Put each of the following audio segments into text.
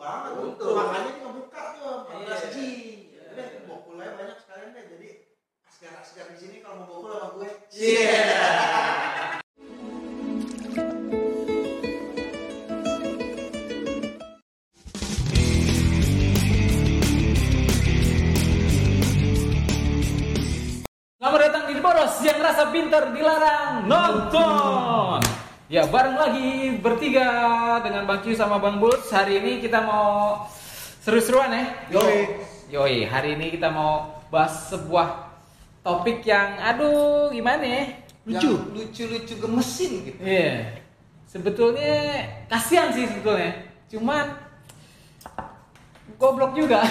banget Untung. makanya dia ngebuka tuh Ya bareng lagi bertiga dengan Bang Ciu sama Bang Bulus. Hari ini kita mau seru-seruan ya. Yoi. Yoi, hari ini kita mau bahas sebuah topik yang aduh gimana ya? lucu lucu-lucu gemesin gitu Iya. Sebetulnya kasihan sih sebetulnya. Cuman goblok juga.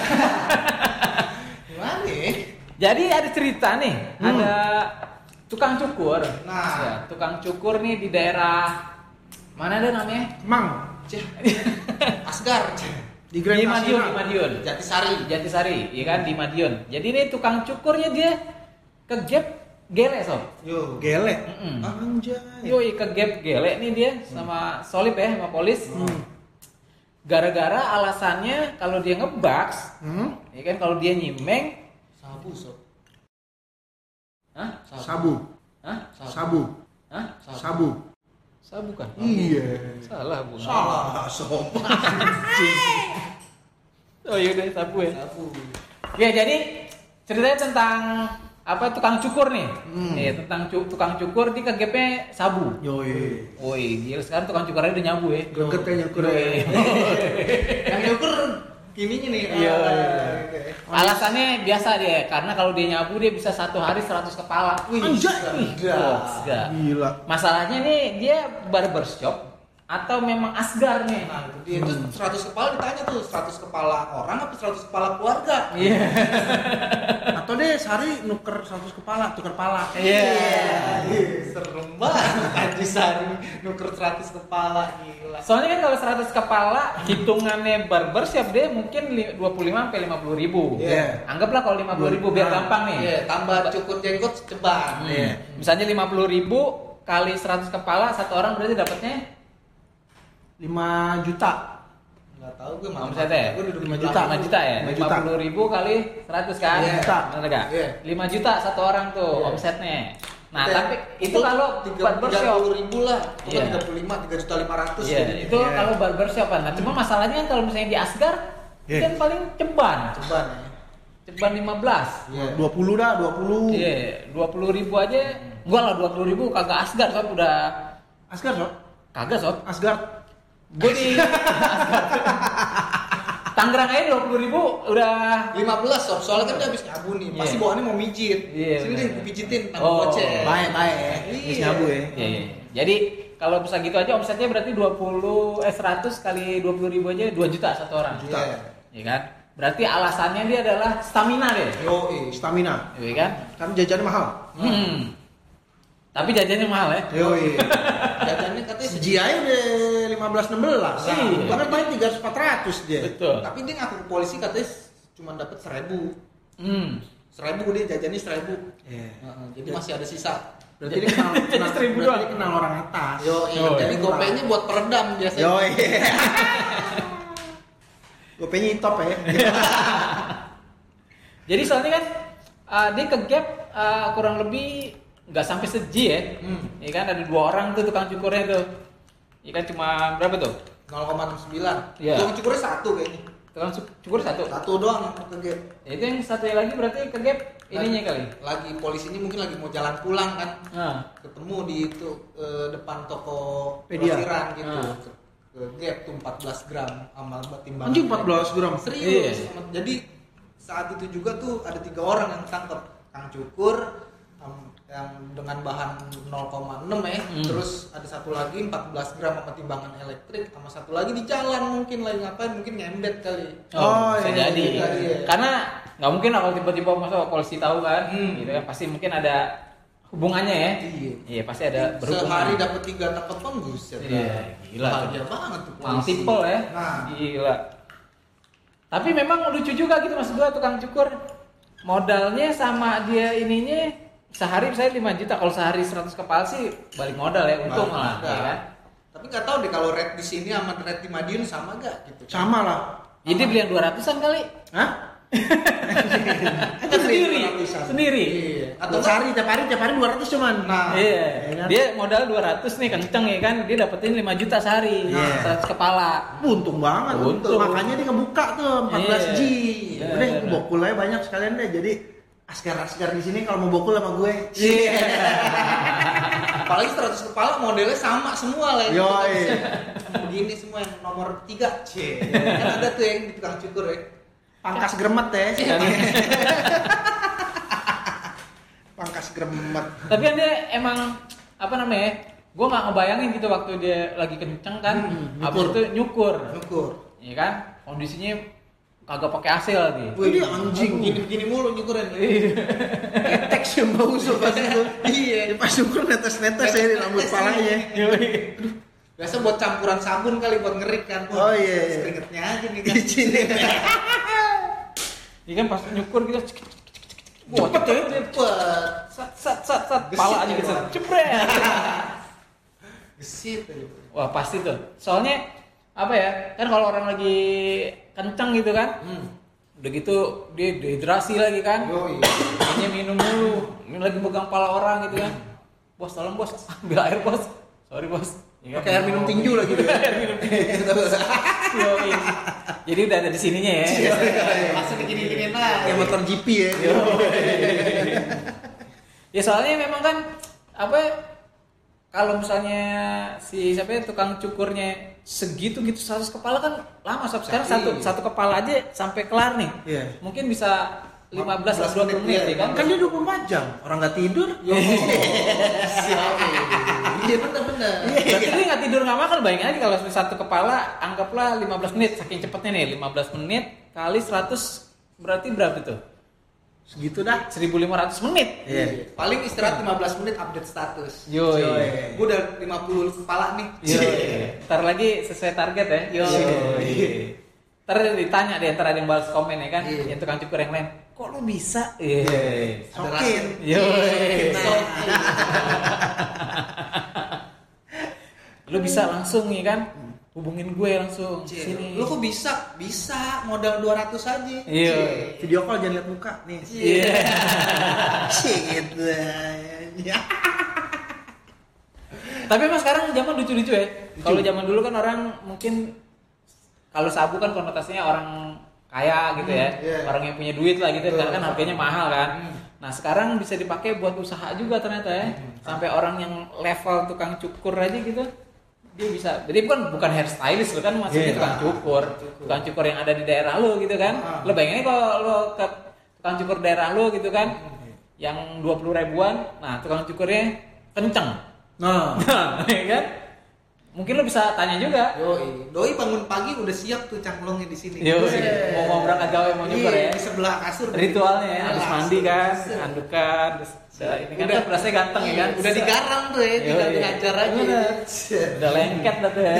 gimana ya Jadi ada cerita nih, ada tukang cukur. Nah. Ya, tukang cukur nih di daerah mana ada namanya? Mang Cih. Asgar di Grand di Madiun, di Madiun. Jatisari Jatisari, iya kan di Madiun. Jadi ini tukang cukurnya dia ke gap gele sob. yo Gele. Mm-mm. Anjay. Yoi ke gap gele nih dia sama solid ya sama polis. Hmm. Gara-gara alasannya kalau dia ngebaks, Hmm? ya kan kalau dia nyimeng, sabu sob Hah? Sabu. Hah? Sabu. Hah? Sabu. Sabu kan? Iya. Salah bu. Salah sob. Oh iya udah sabu ya. sabu Ya jadi ceritanya tentang apa tukang cukur nih. Hmm. Iya tentang cu- tukang cukur di kegepnya sabu. Yoi. Woi gila sekarang tukang cukurnya udah nyabu ya. Greget ya nyukur ya. yang nyukur kiminya nih Iya, Ah, iya. oke. Alasannya biasa dia karena kalau dia nyabu dia bisa satu hari 100 kepala. Wih, Anjay. Gila. Masalahnya nih dia barbershop atau memang asgar nih. Nah, itu dia itu 100 kepala ditanya tuh 100 kepala orang apa 100 kepala keluarga? Iya. Atau deh sehari nuker 100 kepala, tuker pala. Iya. Ih, Serem banget Haji Sari nuker 100 kepala gila. Soalnya kan kalau 100 kepala hitungannya barbershop dia mungkin li- 25 sampai 50 ribu. Iya. Anggaplah kalau 50 ribu biar Nah, gampang nih. Iya, tambah cukur jenggot ceban. Hmm. Iya. Misalnya 50 ribu kali 100 kepala satu orang berarti dapatnya 5 juta. Enggak tahu gue mah. Omsetnya? Gue duduk di 5 belakang. juta. 5 juta ya? 5 juta. 50 ribu kali 100 kan? Iya. Juta. Bener gak? Iya. 5 juta satu orang tuh Iya. omsetnya. Nah, Oke, tapi itu kalau tiga barbershop. puluh ribu lah, Iya. tiga puluh lima, tiga juta lima ratus. Iya, itu Iya. kalau barbershop kan. Nah, cuma masalahnya kan kalau misalnya di Asgar Iya. kan paling ceban. Ceban ya. Ceban 15. Iya. 20 dah, 20. Iya, 20 ribu aja. Gua lah 20 ribu kagak Asgar sob udah Asgard, Sob. kagak sob. Asgard. Gue di Tangerang aja 20 ribu udah Lima belas sob, soalnya kan dia habis nyabu nih, pasti Iya. bawaannya mau mijit. Iya, Sini deh, gue pijitin, Oh, tambah goceng. Baik, baik. Iya. Bis nyabu ya. Iya, iya. Jadi kalau bisa gitu aja omsetnya berarti 20 eh 100 kali 20 ribu aja 2 juta satu orang. Juta. Iya kan? Berarti alasannya dia adalah stamina deh. Yo, eh. Stamina. Iya kan? Kan jajannya mahal. Hmm. Tapi jajannya mahal ya. Yoi. Jajannya katanya Seji aja udah 15 16. Iya. Karena paling 300 400 dia. Betul. Tapi dia ngaku ke polisi katanya cuma dapat seribu. Hmm. Seribu dia jajannya seribu. Iya. Heeh, jadi masih ada sisa. Berarti dia kenal, Jadi kenal, seribu doang. dia kenal orang atas. Yo, Yo, jadi iya. gopenya buat peredam biasanya. Yoi. Gue pengen top ya. Jadi soalnya kan uh, dia ke gap uh, kurang lebih nggak sampai seji ya. Hmm. Iya kan ada dua orang tuh tukang cukurnya tuh. Iya kan cuma berapa tuh? 0,9. Iya. Tukang cukurnya satu kayaknya. Tukang cu- cukur satu. Satu doang yang ke gap. Ya, itu yang satu lagi berarti ke gap ininya kali. Lagi polisinya mungkin lagi mau jalan pulang kan. Nah, Ketemu di itu eh, depan toko Pedia. grosiran gitu. Ah. Ke, ke gap tuh 14 gram sama timbangan. Anjing 14 gram. Serius. Iya. Sama- Jadi saat itu juga tuh ada tiga orang yang tangkap. Kang cukur yang dengan bahan 0,6 ya. Hmm. Terus ada satu lagi 14 gram sama timbangan elektrik sama satu lagi di jalan mungkin lagi ngapain mungkin nyembet kali. oh, Oh, bisa iya, jadi. iya, iya. Karena nggak mungkin kalau tiba-tiba masa polisi tahu kan, Hmm. gitu kan pasti mungkin ada hubungannya ya. Iya. Iya pasti ada berhubungan. Sehari dapat tiga dapat ton buset. Iya, gila. Bahagia banget tuh. polisi. multiple ya. Nah, Gila. Tapi memang lucu juga gitu mas gua tukang cukur. Modalnya sama dia ininya sehari saya 5 juta. Kalau sehari 100 kepala sih balik modal ya, untung modal. ya kan? Tapi nggak tahu deh kalau rate di sini sama rate di Madiun sama gak gitu. Sama lah. Jadi beli yang 200-an kali. Hah? Kan sendiri, sendiri. Iya. Atau sehari tiap hari tiap hari 200 cuman. Nah, Iya. ya kan? Dia modal 200 nih kenceng ya kan, dia dapetin 5 juta sehari. Iya. 100 kepala. untung banget Untung. makanya dia ngebuka tuh 14 G Iya, udah bener. bokul aja banyak sekalian deh jadi askar-askar di sini kalau mau bokul sama gue Iya. apalagi 100 kepala modelnya sama semua lah. Yoi. Begini semua yang nomor 3. C. Kan ada tuh yang di tukang cukur ya. pangkas gremet ya Iya. pangkas gremet Tapi kan dia emang apa namanya? Gue nggak ngebayangin gitu waktu dia lagi kenceng kan, Hmm, habis nyukur. itu nyukur, nyukur Iya kan? Kondisinya kagak pakai AC lagi. Wih, dia anjing. Gini-gini mulu nyukurin. ketek sih bau pas itu iya pas nyukur netes-netes ya di rambut palanya Biasa buat campuran sabun kali buat ngerik kan. Oh, iya, iya. Keringetnya aja nih di kan. sini Iya kan pas nyukur gitu. cek, Cepet ya, cepet. cepet. Sat sat sat sat pala aja ya, gitu. orang. Cepret. Gesit aja. Wah, pasti tuh. Soalnya apa ya? Kan kalau orang lagi kenceng gitu kan. Hmm. Udah gitu dia dehidrasi lagi kan. Yoi. Hanya minum dulu. Ini lagi pegang pala orang gitu kan. Bos, tolong bos, ambil air bos. Sorry bos. Ya pakai air minum tinju lagi tuh air minum tinju. Yoi. Jadi udah ada di sininya ya. Langsung digini-gini kayak nah. motor GP ya ya soalnya memang kan apa ya, kalau misalnya si siapa ya, tukang cukurnya segitu gitu 100 kepala kan lama sob sekarang satu Iya. satu kepala aja sampai kelar nih Iya. mungkin bisa 15 atau 20 menit, menit iya. ya kan kan dia 24 jam orang nggak tidur Iya bener-bener. berarti dia nggak tidur nggak makan bayangin aja kalau satu kepala anggaplah 15 menit saking cepetnya nih 15 menit kali 100 berarti berapa tuh segitu dah 1500 menit iya Paling istirahat 15 menit update status. Yoi. Gue udah 50 kepala nih. Yoi. Ntar lagi sesuai target ya. Yoi. Ntar ditanya deh, ntar ada yang balas komen ya kan, Iya. yang tukang cukur yang lain. Kok lu bisa? Iya. Sokin. Nah, Lu bisa langsung ya kan, hubungin gue langsung Cie, sini. Lu kok bisa? Bisa modal 200 aja. Iya. Video call jangan lihat muka nih Iya. gitu ya Tapi emang sekarang zaman lucu-lucu ya. Kalau zaman dulu kan orang mungkin kalau sabu kan konotasinya orang kaya gitu ya, Hmm, iya. orang yang punya duit lah gitu. Betul. Karena kan harganya mahal kan. Hmm. Nah sekarang bisa dipakai buat usaha juga ternyata ya. Sampai orang yang level tukang cukur aja gitu, dia bisa. Jadi bukan bukan hairstylist lo kan maksudnya Iya. tukang cukur, tukang cukur yang ada di daerah lo gitu kan. Ah. Lo bayangin kalau lo ke tukang cukur daerah lo gitu kan, yang 20 ribuan, nah tukang cukurnya kenceng. nah Nah, ya kan? Mungkin lo bisa tanya juga. Yoi. Doi bangun pagi udah siap tuh cangklongnya di sini. Yo, Buset. mau mau berangkat gawe mau nyukur Iya, ya. Di sebelah kasur. Ritualnya ya, habis mandi kan, andukan, terus udah ini kan Udah. kan berasa ganteng ya kan. Udah digarang tuh ya, tinggal Yoi. dihajar aja. Bener. Udah lengket dah tuh ya.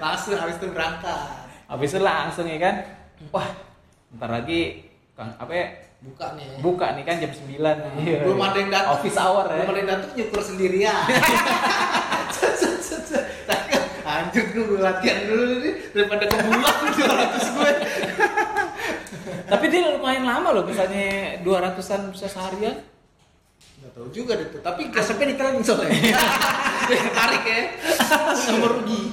Langsung habis itu berangkat. Habis itu langsung ya kan. Wah, ntar lagi Kang apa ya? Buka nih. ya. Buka nih kan jam 9 nih. Belum ada yang datang. Office hour ya. Belum ada yang datang nyukur sendirian. Anjir gue latihan dulu nih daripada kebuang 200 gue. Tapi dia lumayan lama loh, misalnya 200-an bisa seharian. Gak tahu juga deh tuh. Tapi asapnya ditelan soalnya tarik ya sama rugi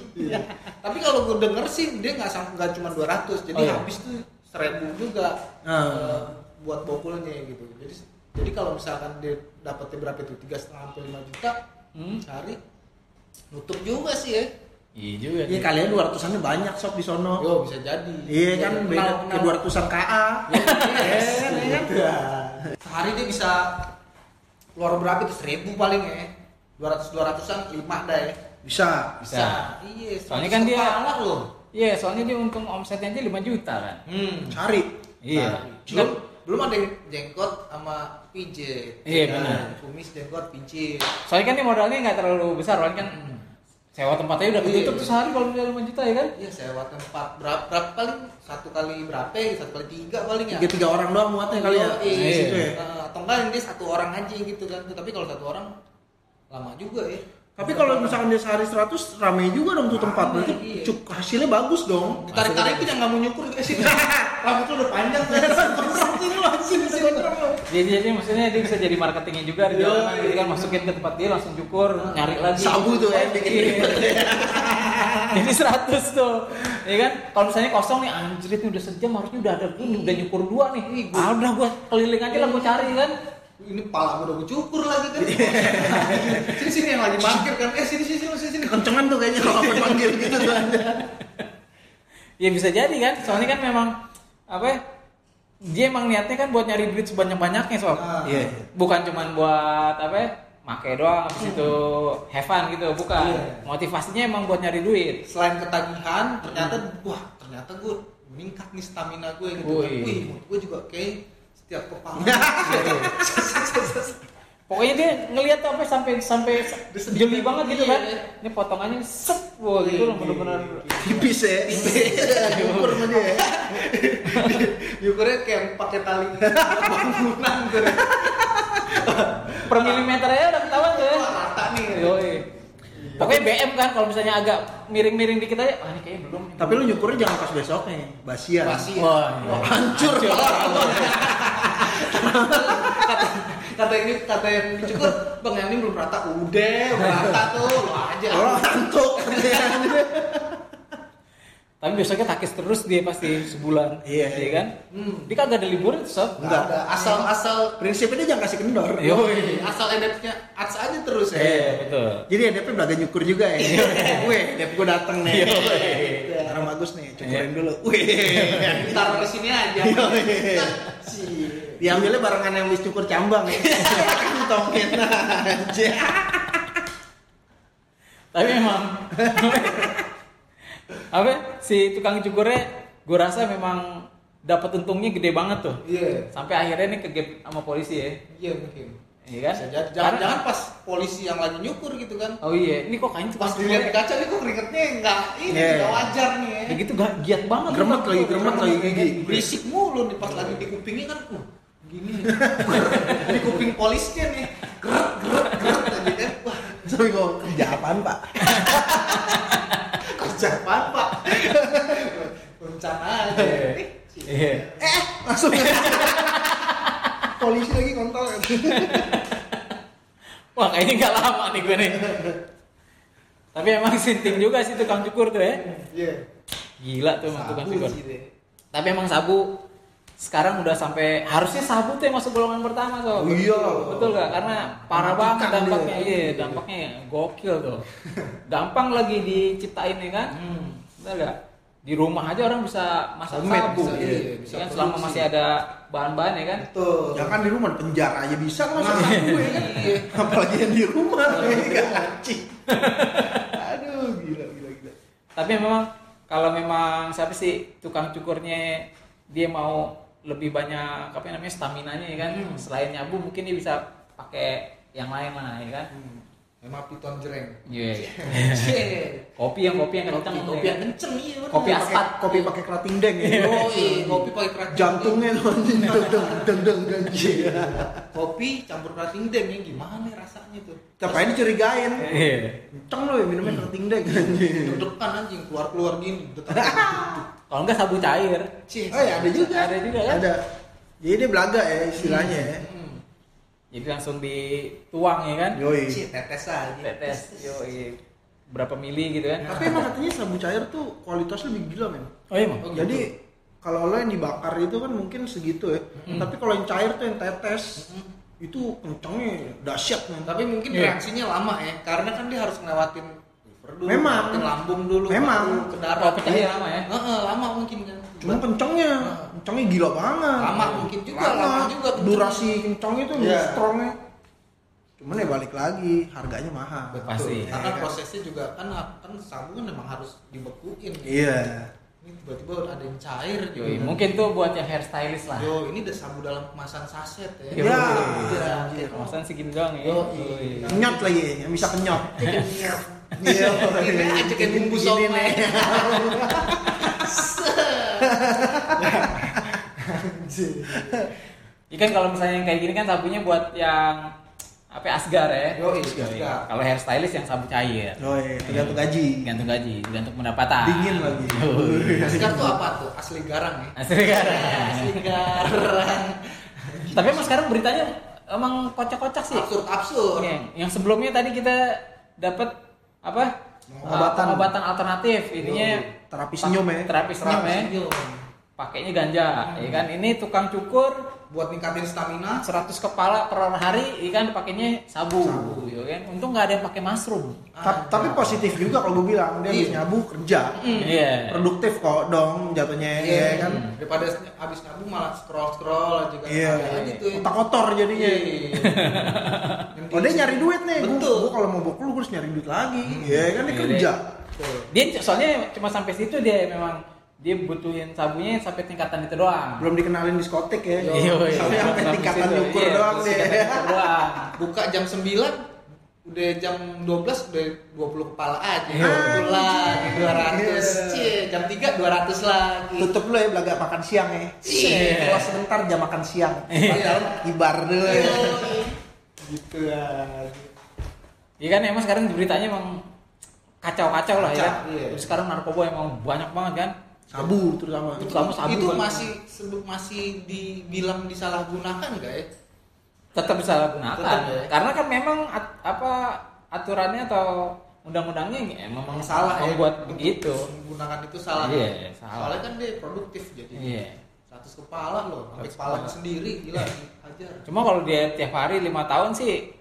tapi kalau gue denger sih dia nggak sam- nggak cuma 200 jadi Oh, iya. habis tuh seribu juga Ah. eh, buat bokulnya gitu jadi jadi kalau misalkan dia dapatnya berapa itu tiga setengah sampai lima juta Hmm. sehari nutup juga sih ya Iya juga. iya kalian 200-annya banyak sob di sono. Yo bisa jadi. Iya kan? Ya, beda. Ke kenal. 200-an KA Ya, Iya kan? iya. sehari dia bisa keluar berapa itu? Seribu paling ya. 200 200an lima dah ya. Bisa. Bisa. iya Soalnya 100 kan dia- loh. Iya, soalnya dia untung omsetnya aja 5 juta kan. hmm. cari. Iya. belum belum ada yang jenggot sama pijet. Iya, Nah, benar. kumis jenggot pijet. Soalnya kan ini modalnya nggak terlalu besar, soalnya kan sewa tempatnya udah ketutup Iya. tuh sehari kalau udah 5 juta ya kan? iya sewa tempat. Berapa, berapa paling satu kali berapa ya? Satu kali tiga paling ya. Tiga tiga orang doang muatnya kali ya? Iya, di situ ya? Eh, atau enggak yang dia satu orang aja gitu kan. Tapi kalau satu orang lama juga ya Tapi kalau misalkan dia sehari 100 rame juga dong tuh tempat. Berarti iya. cuk hasilnya bagus dong. ditarik tarik yang nggak mau nyukur guys ini Rambut lu udah panjang kan. Sini sini sini Jadi, jadi maksudnya dia bisa jadi marketingnya juga di Yo, jalanan. Jadi iya. kan masukin ke tempat dia langsung cukur, nyari lagi. Sabu tuh ya, bikin Iya. Jadi 100 tuh. Ya kan? Kalau misalnya kosong nih anjir itu udah sejam harusnya udah ada ini udah nyukur dua nih. Ah udah gua keliling aja lah gua cari kan. Ini pala udah gue cukur lagi kan sini sini yang lagi parkir kan eh sini sini sini sini Kencengan tuh kayaknya kalau apa panggil gitu tuh Anda. Ya bisa jadi kan. Soalnya kan memang apa ya? Dia emang niatnya kan buat nyari duit sebanyak-banyaknya sob. Ah. Iya. Bukan cuman buat apa ya? Make doang habis itu have fun gitu, bukan. Iya. Motivasinya emang buat nyari duit. selain ketagihan ternyata wah ternyata gue meningkat nih stamina gue gitu kan Wih. gue juga kayak setiap kepala Pokoknya dia ngelihat tuh apa sampai sampai jeli banget gitu kan. Iya. Ini potongannya set wah gitu loh bener-bener. Tipis ya. Ukur sama dia. ya. Yukurnya kayak pakai tali bangunan tuh Per milimeter aja udah ketahuan tuh ya. Wah, rata nih Yoi. Pokoknya BM kan kalau misalnya agak miring-miring dikit aja, ah ini kayaknya belum. nih. Tapi lu nyukurnya jangan pas besoknya, basian. Basi. Wah, iya. Wah, hancur. kata kata ini kata yang dicukur bang yang ini belum rata udah udah rata tuh lo aja Orang ngantuk. Tapi besoknya takis terus dia pasti sebulan. Iya, Iya iya. kan? Hmm. Dia kagak ada libur itu sob. Enggak ada asal asal Prinsipnya dia jangan kasih kendor. Yoi. asal edepnya ats aja terus ya Iya, betul. Jadi EDP belaga nyukur juga ya. Gue, EDP gue dateng nih. Iya. Sekarang bagus nih, cukurin Iya. dulu. Wih. taruh di sini aja sih Diambilnya barengan yang wis cukur cambang ya. Kantongin aja. Tapi emang apa si tukang cukurnya gue rasa memang dapat untungnya gede banget tuh. iya Sampai akhirnya nih kegep sama polisi ya. iya mungkin Iya kan? Bisa jadi. jangan Karena- jangan pas polisi yang lagi nyukur gitu kan Oh iya, ini kok kayaknya tukang pas dilihat di kaca nih kok keringetnya nggak ini Iya. nggak wajar nih ya Kayak gitu gak giat banget. Gremet lagi, gremet lagi gigi. berisik mulu nih pas lagi di kupingnya kan uh, gini di kuping polisnya nih gerak gerak gerak tadi kan wah Tapi kok kerja apaan pak? kerja apaan pak rencana aja Iya. Iya. Eh, langsung. Polisi lagi kontol. Wah kayaknya nggak lama nih gue nih. Tapi emang sinting juga sih tukang cukur tuh ya. iya Gila tuh emang tukang cukur. Tapi emang sabu sekarang udah sampai harusnya sabu tuh yang masuk golongan pertama tuh. Oh iya. Betul gak? Karena parah banget dampaknya. dia. Iya, dampaknya gokil tuh. Gampang lagi diciptain ya kan? Hmm. Betul gak? Di rumah aja orang bisa masak Homemade sabu. bisa, Iya, iya, bisa kan selama masih ada bahan-bahan ya kan? betul Jangan Ya di rumah penjara aja bisa kan Nah, gue kan. iya. Apalagi yang di rumah kan anjing. Aduh, gila gila gila. Tapi memang kalau memang siapa sih tukang cukurnya dia mau lebih banyak apa namanya stamina nya ya kan? Hmm. selain nyabu mungkin dia bisa pakai yang lain lah ya kan Emang piton jereng. iya Shit. kopi yang kopi yang Kopi, kenceng kopi ya yang kan? kenceng iya. Kopi aspat. Kopi pakai kerating deng ya. Yoi, kopi pakai kerating. Jantungnya tuh anjing deng deng deng deng deng. Kopi campur kerating deng ya gimana rasanya tuh? Capain dicurigain. iya Kenceng lo ya minumnya kerating deng anjing. Deg-degan anjing keluar-keluar gini. detak. kalau enggak sabu cair. Oh ya ada juga. Ada juga kan? Ada. Jadi dia belaga ya istilahnya ya. Jadi langsung dituang ya kan Yoi. Cie, tetes aja. tetes yo berapa mili gitu kan Tapi emang katanya sabu cair tuh kualitasnya lebih gila men. oh iya Mang? Oh, gitu. Jadi kalau lo yang dibakar itu kan mungkin segitu ya. Tapi kalau yang cair tuh yang tetes Hmm. itu kencengnya dahsyat men. Tapi mungkin Iya. reaksinya lama ya, karena kan dia harus ngelewatin dulu, Memang. ngelewatin lambung dulu, Memang. ke darah. Oh, pecahnya lama ya? Heeh, lama mungkin kan. Cuma kencengnya, kencengnya gila banget. Lama mungkin juga, lama juga kencengnya. Durasi kencengnya itu Iya. strongnya. Cuman ya balik lagi, harganya mahal. Pasti. Karena Iya. prosesnya juga kan kan sabu kan memang harus dibekuin. Iya. Ini tiba-tiba ada yang cair gitu. Yoi, mungkin tuh buat yang hairstylist lah Yo, ini udah sabu dalam kemasan saset ya. Yo, Ya. Iya. kemasan segini doang ya Yo. Kenyot lagi, yang bisa kenyot. Iya, ini aja kayak bumbu somai. nih. Iya kan kalau misalnya yang kayak gini kan sabunya buat yang apa asgar ya Yoi, Asgar. kalau hairstylist yang sabu cair Oh iya, tergantung gaji. gantung gaji gantung pendapatan Dingin lagi. Asgar tuh apa tuh? Asli garang ya? asli kan Asli garang. tapi emang sekarang beritanya emang kocak-kocak sih Absurd absurd. Iya, yang sebelumnya tadi kita dapat apa Pengobatan. Uh, pengobatan alternatif ininya Terapi senyum ya. terapi senyum ya pakainya ganja ya kan ini tukang cukur Buat ningkatin stamina. 100 kepala per hari ikan pakainya sabu, Sabu. ya kan untung nggak ada yang pakai mushroom Ta- tapi positif juga kalau gue bilang dia habis Iya. nyabu kerja iya produktif kok dong jatuhnya Iya ya kan. kan Daripada abis nyabu malah scroll scroll aja kan. iya Ada aja tuh. otak kotor jadinya Iya. Oh dia nyari duit nih Betul. gue kalau mau bokul gue harus nyari duit lagi Iya kan dia Iya, kerja dia soalnya cuma sampai situ dia memang dia butuhin sabunya sampai tingkatan itu doang belum dikenalin diskotik ya Iya, iya. sampai sampai tingkatan situ, nyukur iya, doang deh Buka jam 9 udah jam 12 udah 20 kepala aja. Iya. Betul lagi 200. Iya. Cie, jam 3 200 lagi. tutup dulu ya belaga makan siang ya Iya. keluar sebentar jam makan siang Iya. ibar dulu ya. Gitu ya Iya kan emang sekarang beritanya emang kacau-kacau lah ya. Kacau, kan? iya. Terus sekarang narkoba emang banyak banget kan. sabu terutama itu, Kamu sabu itu kan? masih sebut masih dibilang disalahgunakan gak ya? Tetap disalahgunakan. Tetap, ya. Karena kan memang at- apa aturannya atau undang-undangnya emang Memang salah ya. membuat begitu. Menggunakan itu salah. Iya, salah. Soalnya kan dia produktif jadi. Iya. 100 kepala loh, sampai 100 kepalanya kepala. sendiri gila hajar. Cuma kalau dia tiap hari lima tahun sih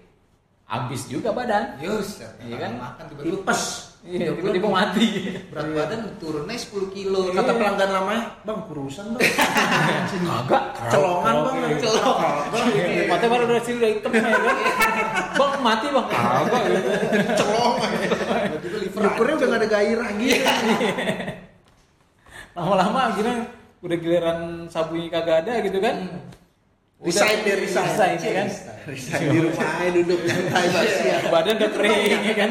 habis juga badan. Yus, Iya kan? makan tiba-tiba tipes Iya, tiba-tiba mati. berat badan turunnya 10 kilo. kata pelanggan lamanya bang kurusan bang Kagak. celongan bang Kagak. Celong. Iya, Matanya baru udah sini udah hitam ya kan. Bang mati bang. Kagak. celong Tiba-tiba liver nyukurnya udah gak ada gairah gitu Lama-lama gini udah giliran sabunya kagak ada gitu kan. Udah- Resign deh, resign. Resign ya kan. Resign di rumah aja duduk nyantai Iya. Badan udah kering ya kan.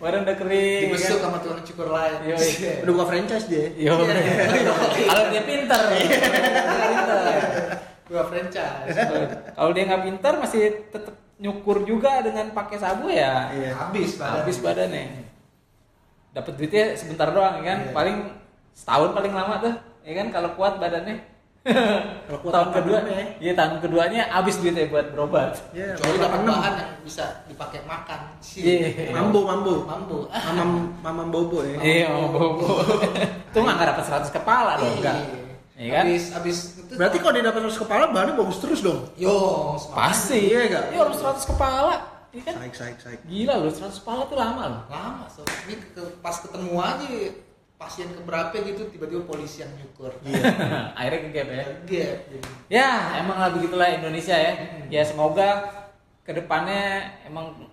Badan udah kering. ya Dibesuk kan? sama tukang cukur lain. Iya, iya. udah buka franchise dia Iya. Kalau dia pinter. Gua franchise. Kalau dia nggak pinter masih tetap nyukur juga dengan pakai sabu ya. Iya. Habis badan. Habis badannya. Dapat duitnya sebentar doang ya kan. Paling setahun paling lama tuh. Ya kan kalau kuat badannya. Kalau kuat tahun kedua ya? Iya tahun keduanya habis duitnya buat berobat. Iya, Kecuali dapat bahan yang bisa dipakai makan. Iya. mambo mambo Mambo. mamam mamam bobo ya Iya, mau bobo. Itu nggak nggak dapat 100 kepala dong, enggak. Iya kan? Habis habis itu berarti kalau dia dapat 100 kepala bahannya bagus terus dong yo Pasti. Iya, nggak? Iya, harus 100 kepala. Iya kan? saik saik saik Gila loh, 100 kepala tuh lama loh. lama so ini ke, pas ketemu aja pasien keberapa gitu tiba-tiba polisi yang nyukur iya Akhirnya ke gap ya. gap jadi Ya, emang lah begitulah Indonesia ya. Ya semoga ke depannya emang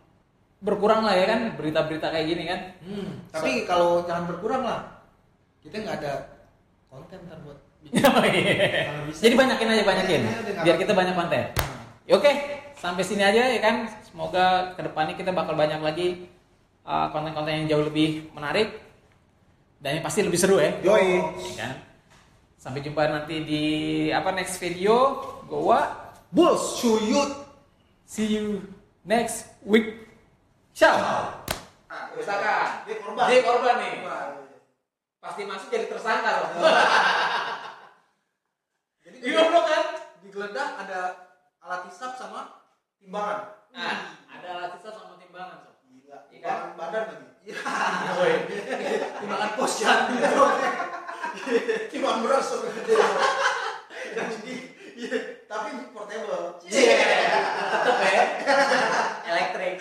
berkurang lah ya kan berita-berita kayak gini kan. hmm, tapi kalau jangan berkurang lah kita nggak ada konten ntar buat bikin. Oh, iya. Jadi banyakin aja banyakin, Iya, biar kita banyak konten. Ya, Oke, sampai sini aja ya kan. Semoga ke depannya kita bakal banyak lagi uh, konten-konten yang jauh lebih menarik dan yang pasti lebih seru ya. Yoi. Ya kan? Sampai jumpa nanti di apa next video. Goa. bulls Suyut See you next week. Ciao. Misalkan dia korban. Dia korban nih. Pasti masuk jadi tersangka loh. Jadi Iya goblok kan? digeledah ada alat hisap sama timbangan. Nah, ada alat hisap sama timbangan. Ikan badan lagi. Iya. iya kan? Timbangan iya. iya, pos beras sama jadi tapi portable. Iya. Tetep ya. Elektrik.